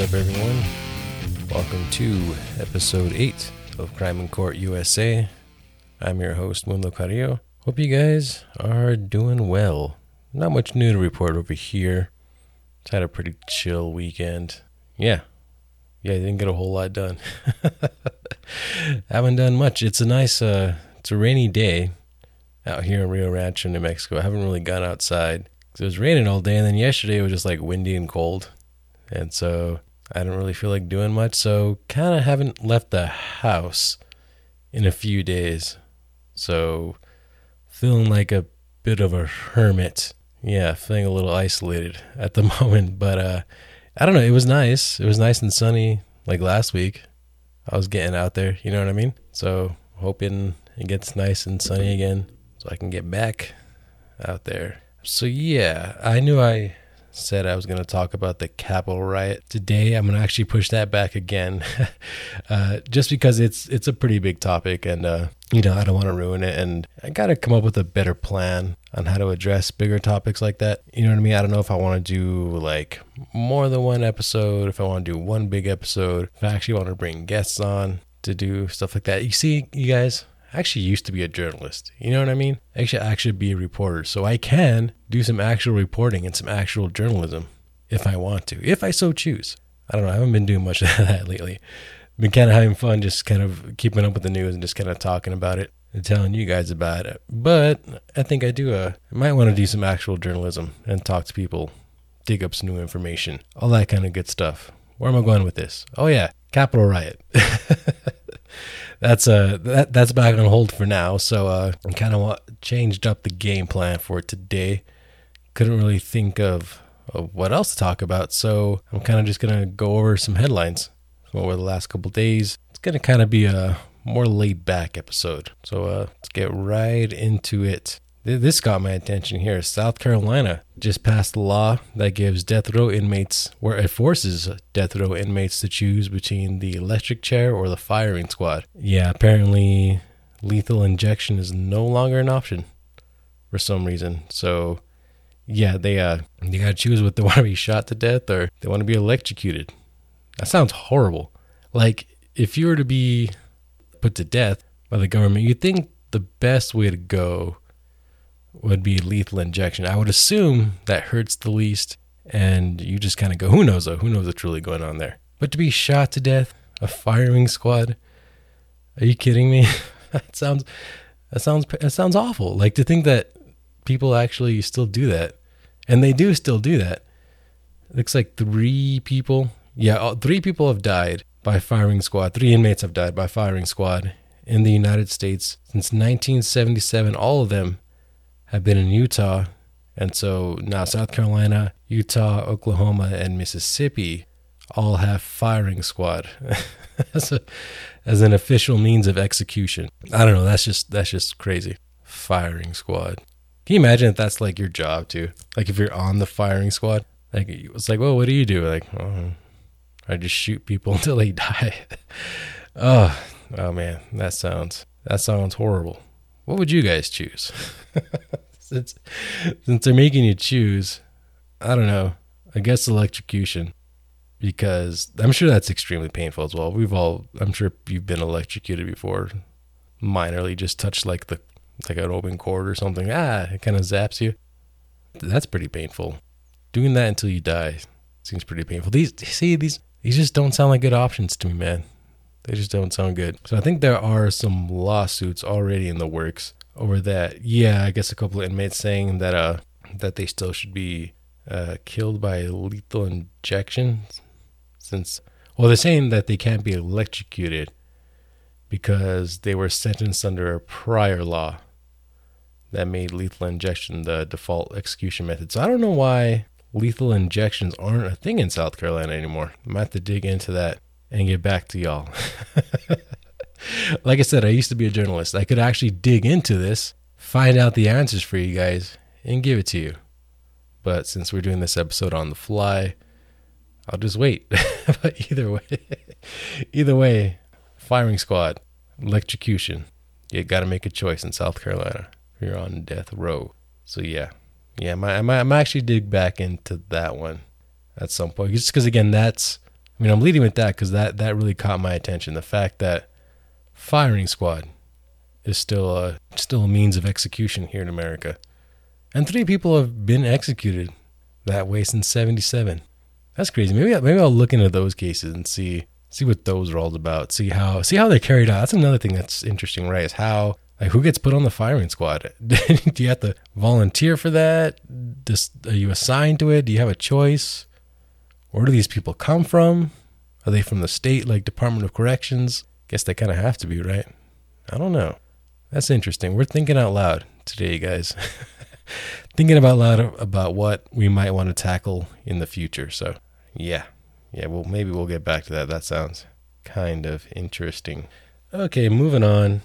Up, everyone? Welcome to episode 8 of Crime in Court USA. I'm your host, Mundo Carrillo. Hope you guys are doing well. Not much new to report over here. Just had a pretty chill weekend. Yeah. Yeah, I didn't get a whole lot done. Haven't done much. It's a nice, uh, it's a rainy day out here in Rio Rancho, New Mexico. I haven't really gone outside. It was raining all day, and then yesterday it was just like windy and cold. And so I didn't really feel like doing much. So kind of haven't left the house in a few days. So feeling like a bit of a hermit. Yeah, feeling a little isolated at the moment. But uh, I don't know. It was nice. It was nice and sunny like last week. I was getting out there. You know what I mean? So hoping it gets nice and sunny again so I can get back out there. So yeah, I knew I said I was going to talk about the Capitol riot today. I'm going to actually push that back again, uh, just because it's it's a pretty big topic, and uh, you know I don't want to ruin it, and I got to come up with a better plan on how to address bigger topics like that. You know what I mean? I don't know if I want to do like more than one episode, if I want to do one big episode, if I actually want to bring guests on to do stuff like that. You see, you guys, I actually used to be a journalist. You know what I mean? Actually, I actually be a reporter. So I can do some actual reporting and some actual journalism if I want to, if I so choose. I don't know. I haven't been doing much of that lately. Been kind of having fun just kind of keeping up with the news and just kind of talking about it and telling you guys about it. But I think I do, uh, might want to do some actual journalism and talk to people, dig up some new information, all that kind of good stuff. Where am I going with this? Oh, yeah, Capitol Riot. that's uh that that's back on hold for now. So uh, I kind of changed up the game plan for today. Couldn't really think of, of what else to talk about, so I'm kind of just gonna go over some headlines over the last couple days. It's gonna kind of be a more laid back episode. So uh, let's get right into it. Th- This got my attention here. South Carolina just passed a law that gives death row inmates, where it forces death row inmates to choose between the electric chair or the firing squad. Yeah, apparently lethal injection is no longer an option for some reason. So, yeah, they uh they gotta choose what they want to be shot to death or they want to be electrocuted. That sounds horrible. Like if you were to be put to death by the government, you'd think the best way to go would be lethal injection. I would assume that hurts the least, and you just kind of go, who knows though? Who knows what's really going on there? But to be shot to death, a firing squad? Are you kidding me? that sounds that sounds that sounds awful. Like to think that people actually still do that, and they do still do that. looks like three people, yeah, three people have died by firing squad. Three inmates have died by firing squad in the United States since 1977. All of them have been in Utah. And so now South Carolina, Utah, Oklahoma, and Mississippi all have firing squad as, a, as an official means of execution. I don't know. That's just that's just crazy. Firing squad. Can you imagine if that's like your job too? Like if you're on the firing squad, like it's like, well, what do you do? Like, oh, I just shoot people until they die. oh, oh man, that sounds that sounds horrible. What would you guys choose? since since they're making you choose, I don't know. I guess electrocution because I'm sure that's extremely painful as well. We've all I'm sure you've been electrocuted before. Minorly just touched like the like an open cord or something. Ah, it kind of zaps you. That's pretty painful. Doing that until you die seems pretty painful. These see these these just don't sound like good options to me, man. They just don't sound good. So I think there are some lawsuits already in the works over that. Yeah, I guess a couple of inmates saying that uh that they still should be uh killed by lethal injection since well they're saying that they can't be electrocuted because they were sentenced under a prior law that made lethal injection the default execution method. So I don't know why lethal injections aren't a thing in South Carolina anymore. I might have to dig into that and get back to y'all. like I said, I used to be a journalist. I could actually dig into this, find out the answers for you guys, and give it to you. But since we're doing this episode on the fly, I'll just wait. but either way, either way, firing squad, electrocution. You got to make a choice in South Carolina. You're on death row. So yeah, yeah, I might, I might, I might actually dig back into that one at some point. Just because again, that's I mean, I'm leading with that because that that really caught my attention. The fact that firing squad is still a still a means of execution here in America, and three people have been executed that way since '77. That's crazy. Maybe maybe I'll look into those cases and see see what those are all about. See how see how they're carried out. That's another thing that's interesting, right? Is how like who gets put on the firing squad? Do you have to volunteer for that? Just, are you assigned to it? Do you have a choice? Where do these people come from? Are they from the state like Department of Corrections? Guess they kind of have to be, right? I don't know. That's interesting. We're thinking out loud today, guys. thinking about loud about what we might want to tackle in the future. So, yeah. Yeah, well, maybe we'll get back to that. That sounds kind of interesting. Okay, moving on.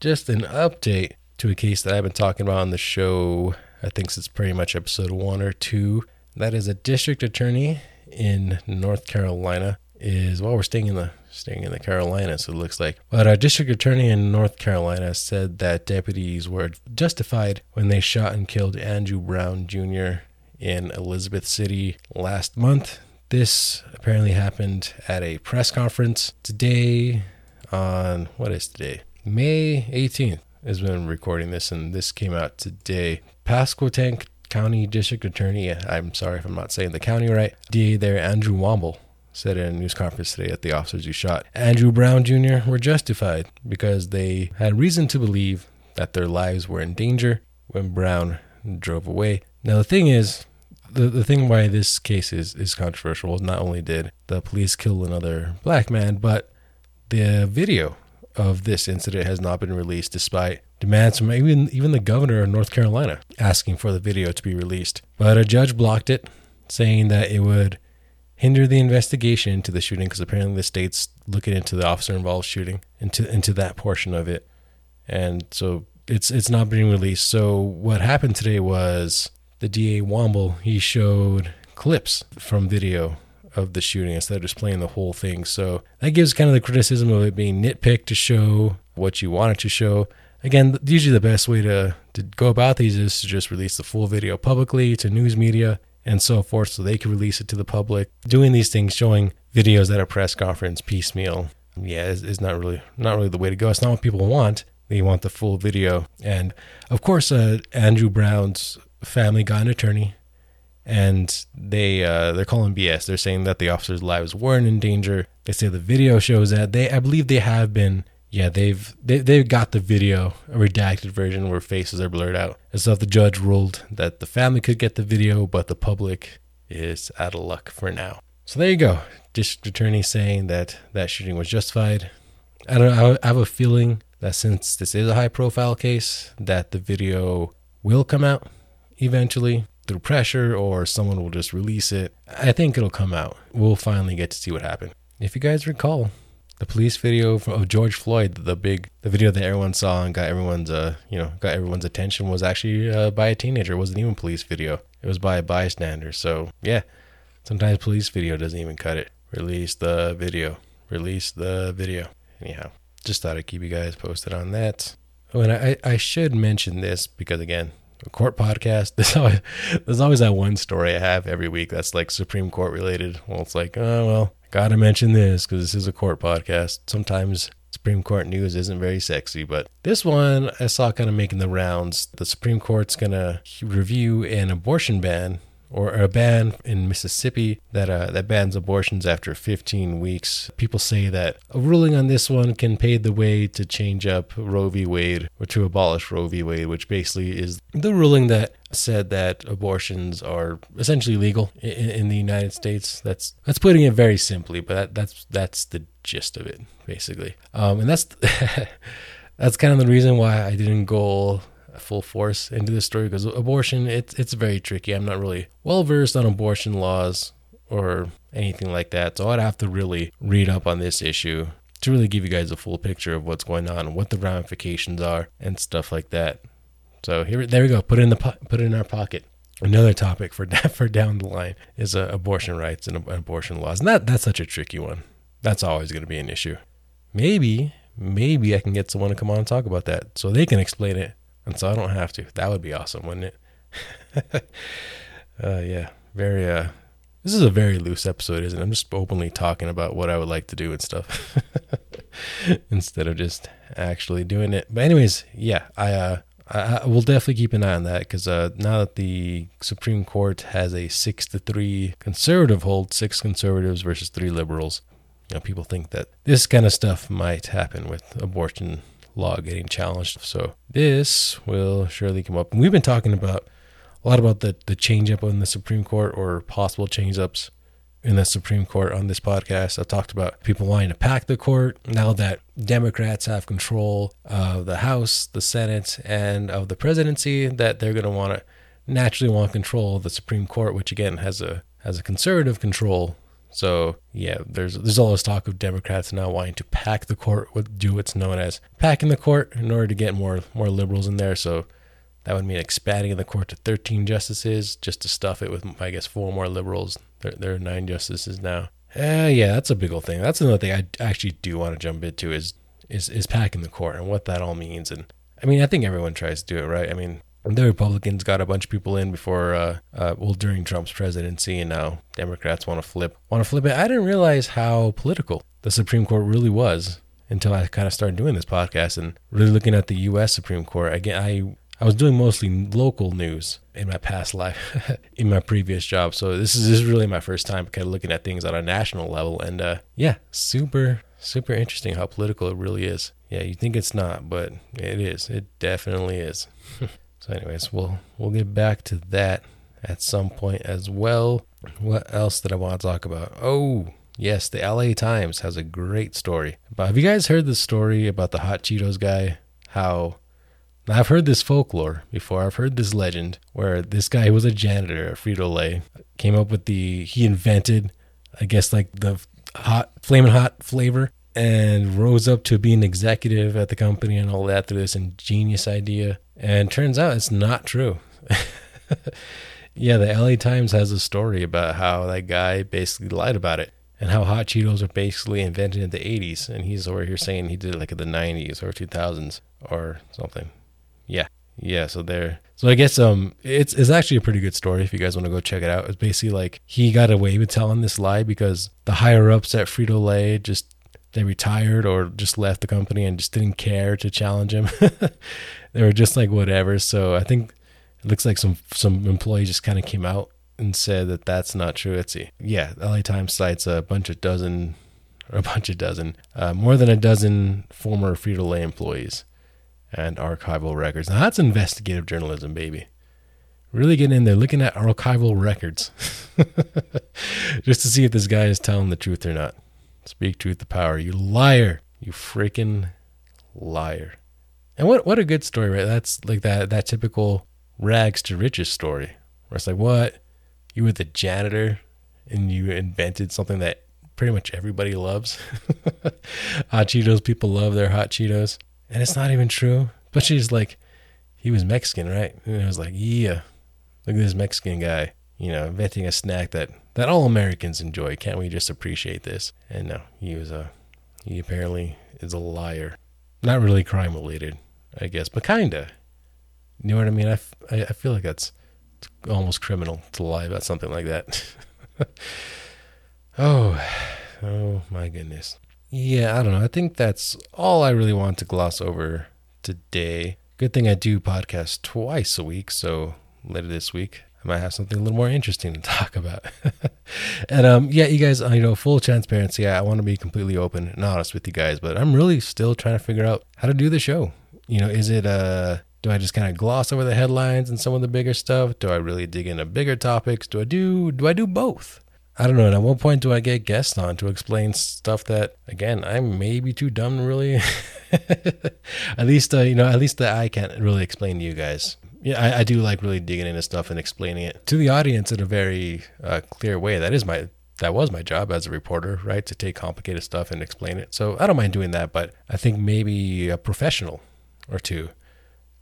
Just an update to a case that I've been talking about on the show. I think it's pretty much episode one or two. That is a district attorney in North Carolina. Is well, we're staying in the staying in the Carolinas. It looks like, but our district attorney in North Carolina said that deputies were justified when they shot and killed Andrew Brown Jr. in Elizabeth City last month. This apparently happened at a press conference today on what is today? May 18th is when I'm recording this, and this came out today. Pasquotank County District Attorney, I'm sorry if I'm not saying the county right, DA there, Andrew Womble, said in a news conference today that the officers who shot Andrew Brown Jr. were justified because they had reason to believe that their lives were in danger when Brown drove away. Now, the thing is, the, the thing why this case is, is controversial is not only did the police kill another black man, but the video of this incident has not been released despite demands from even, even the governor of North Carolina asking for the video to be released. But a judge blocked it, saying that it would hinder the investigation into the shooting because apparently the state's looking into the officer involved shooting into into that portion of it. And so it's it's not being released. So what happened today was the DA Womble, he showed clips from video of the shooting instead of just playing the whole thing. So that gives kind of the criticism of it being nitpicked to show what you want it to show. Again, usually the best way to, to go about these is to just release the full video publicly to news media and so forth so they can release it to the public. Doing these things, showing videos at a press conference piecemeal, yeah, is, is not really not really the way to go. It's not what people want. They want the full video. And of course, uh, Andrew Brown's family got an attorney, and they uh, they're calling BS. They're saying that the officers' lives weren't in danger. They say the video shows that they, I believe, they have been. Yeah, they've they they've got the video, a redacted version where faces are blurred out. And so the judge ruled that the family could get the video, but the public is out of luck for now. So there you go. District attorney saying that that shooting was justified. I don't know. I have a feeling that since this is a high profile case, that the video will come out eventually through pressure or someone will just release it. I think it'll come out. We'll finally get to see what happened. If you guys recall, the police video of George Floyd, the big, the video that everyone saw and got everyone's, uh, you know, got everyone's attention was actually uh, by a teenager. It wasn't even police video. It was by a bystander. So yeah, sometimes police video doesn't even cut it. Release the video. Release the video. Anyhow, just thought I'd keep you guys posted on that. Oh, and I, I should mention this because again, a court podcast. There's always, there's always that one story I have every week that's like Supreme Court related. Well, it's like, oh, well, got to mention this because this is a court podcast. Sometimes Supreme Court news isn't very sexy, but this one I saw kind of making the rounds. The Supreme Court's to review an abortion ban or a ban in Mississippi that uh, that bans abortions after 15 weeks. People say that a ruling on this one can pave the way to change up Roe v. Wade or to abolish Roe v. Wade, which basically is the ruling that said that abortions are essentially legal in, in the United States. That's that's putting it very simply, but that, that's that's the gist of it basically. Um, and that's that's kind of the reason why I didn't go full force into this story because abortion it's it's very tricky. I'm not really well versed on abortion laws or anything like that, so I'd have to really read up on this issue to really give you guys a full picture of what's going on what the ramifications are and stuff like that. So here, there we go. Put it in the put it in our pocket. Another topic for for down the line is uh, abortion rights and abortion laws, and that that's such a tricky one. That's always going to be an issue. Maybe maybe I can get someone to come on and talk about that so they can explain it and so I don't have to. That would be awesome, wouldn't it? uh, yeah, very. Uh, This is a very loose episode, isn't it? I'm just openly talking about what I would like to do and stuff instead of just actually doing it. But anyways, yeah, I uh I, will definitely keep an eye on that because uh, now that the Supreme Court has a six to three conservative hold, six conservatives versus three liberals, you know, people think that this kind of stuff might happen with abortion law getting challenged. So this will surely come up. And we've been talking about a lot about the the change up in the Supreme Court or possible change ups in the Supreme Court on this podcast. I've talked about people wanting to pack the court now that Democrats have control of the House, the Senate, and of the presidency. That they're going to want to naturally want control of the Supreme Court, which again has a has a conservative control. So yeah, there's there's all this talk of Democrats now wanting to pack the court, with do what's known as packing the court in order to get more more liberals in there. So that would mean expanding the court to 13 justices just to stuff it with, I guess, four more liberals. There, there are nine justices now. Uh, yeah, that's a big old thing. That's another thing I actually do want to jump into is is is packing the court and what that all means. And I mean, I think everyone tries to do it, right? I mean, the Republicans got a bunch of people in before, uh, uh, well, during Trump's presidency, and now Democrats want to flip want to flip it. I didn't realize how political the Supreme Court really was until I kind of started doing this podcast and really looking at the U.S. Supreme Court. Again, I I was doing mostly local news in my past life, in my previous job. So this is, this is really my first time kind of looking at things on a national level. And uh, yeah, super, super interesting how political it really is. Yeah, you think it's not, but it is. It definitely is. so, anyways, we'll we'll get back to that at some point as well. What else did I want to talk about? Oh, yes, the LA Times has a great story. But have you guys heard the story about the hot Cheetos guy? How I've heard this folklore before. I've heard this legend where this guy who was a janitor at Frito Lay came up with the, he invented, I guess, like the hot, flaming hot flavor and rose up to being an executive at the company and all that through this ingenious idea. And turns out it's not true. yeah, the LA Times has a story about how that guy basically lied about it and how hot Cheetos were basically invented in the 80s. And he's over here saying he did it like in the 90s or 2000s or something. Yeah. Yeah, so there. So I guess um, it's it's actually a pretty good story if you guys want to go check it out. It's basically like he got away with telling this lie because the higher ups at Frito Lay just they retired or just left the company and just didn't care to challenge him. they were just like whatever. So I think it looks like some some employee just kind of came out and said that that's not true. See. Yeah, LA Times cites a bunch of dozen or a bunch of dozen, uh, more than a dozen former Frito Lay employees and archival records. Now that's investigative journalism, baby. Really getting in there, looking at archival records, just to see if this guy is telling the truth or not. Speak truth to power, you liar, you freaking liar. And what what a good story, right? That's like that that typical rags to riches story, where it's like, what you were the janitor and you invented something that pretty much everybody loves. hot Cheetos, people love their hot Cheetos and it's not even true. But she's like, he was Mexican, right? And I was like, yeah, look at this Mexican guy, you know, inventing a snack that that all Americans enjoy. Can't we just appreciate this? And no, he was a he apparently is a liar. Not really crime related, I guess, but kinda. You know what I mean? I, feel like that's almost criminal to lie about something like that. oh, oh my goodness. Yeah, I don't know. I think that's all I really want to gloss over today. Good thing I do podcast twice a week, so later this week I might have something a little more interesting to talk about. and um, yeah, you guys, uh, you know, full transparency. I want to be completely open and honest with you guys, but I'm really still trying to figure out how to do the show. You know, is it uh do I just kind of gloss over the headlines and some of the bigger stuff? Do I really dig into bigger topics? Do I do do I do both? I don't know. And at what point do I get guests on to explain stuff that, again, I'm maybe too dumb to really. at least, uh, you know, at least that I can't really explain to you guys. Yeah, I, I, do like really digging into stuff and explaining it to the audience in a very uh, clear way. That is my that was my job as a reporter, right? To take complicated stuff and explain it. So I don't mind doing that, but I think maybe a professional or two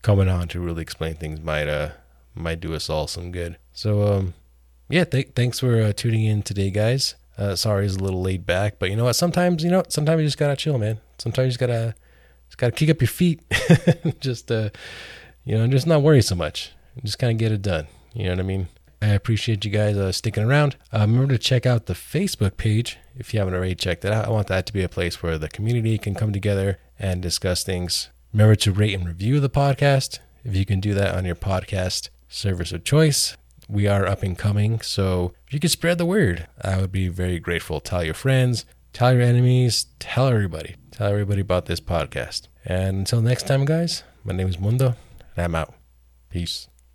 coming on to really explain things might uh might do us all some good. So um yeah, th- thanks for uh, tuning in today, guys. Uh, sorry, it's a little laid back, but you know what? Sometimes, you know, sometimes you just gotta chill, man. Sometimes you just gotta, just gotta kick up your feet, just, uh, you know, just not worry so much. Just kind of get it done. You know what I mean? I appreciate you guys uh, sticking around. Uh, remember to check out the Facebook page if you haven't already checked it out. I want that to be a place where the community can come together and discuss things. Remember to rate and review the podcast if you can do that on your podcast service of choice. We are up and coming, so if you could spread the word, I would be very grateful. Tell your friends, tell your enemies, tell everybody. Tell everybody about this podcast. And until next time, guys, my name is Mundo, and I'm out. Peace.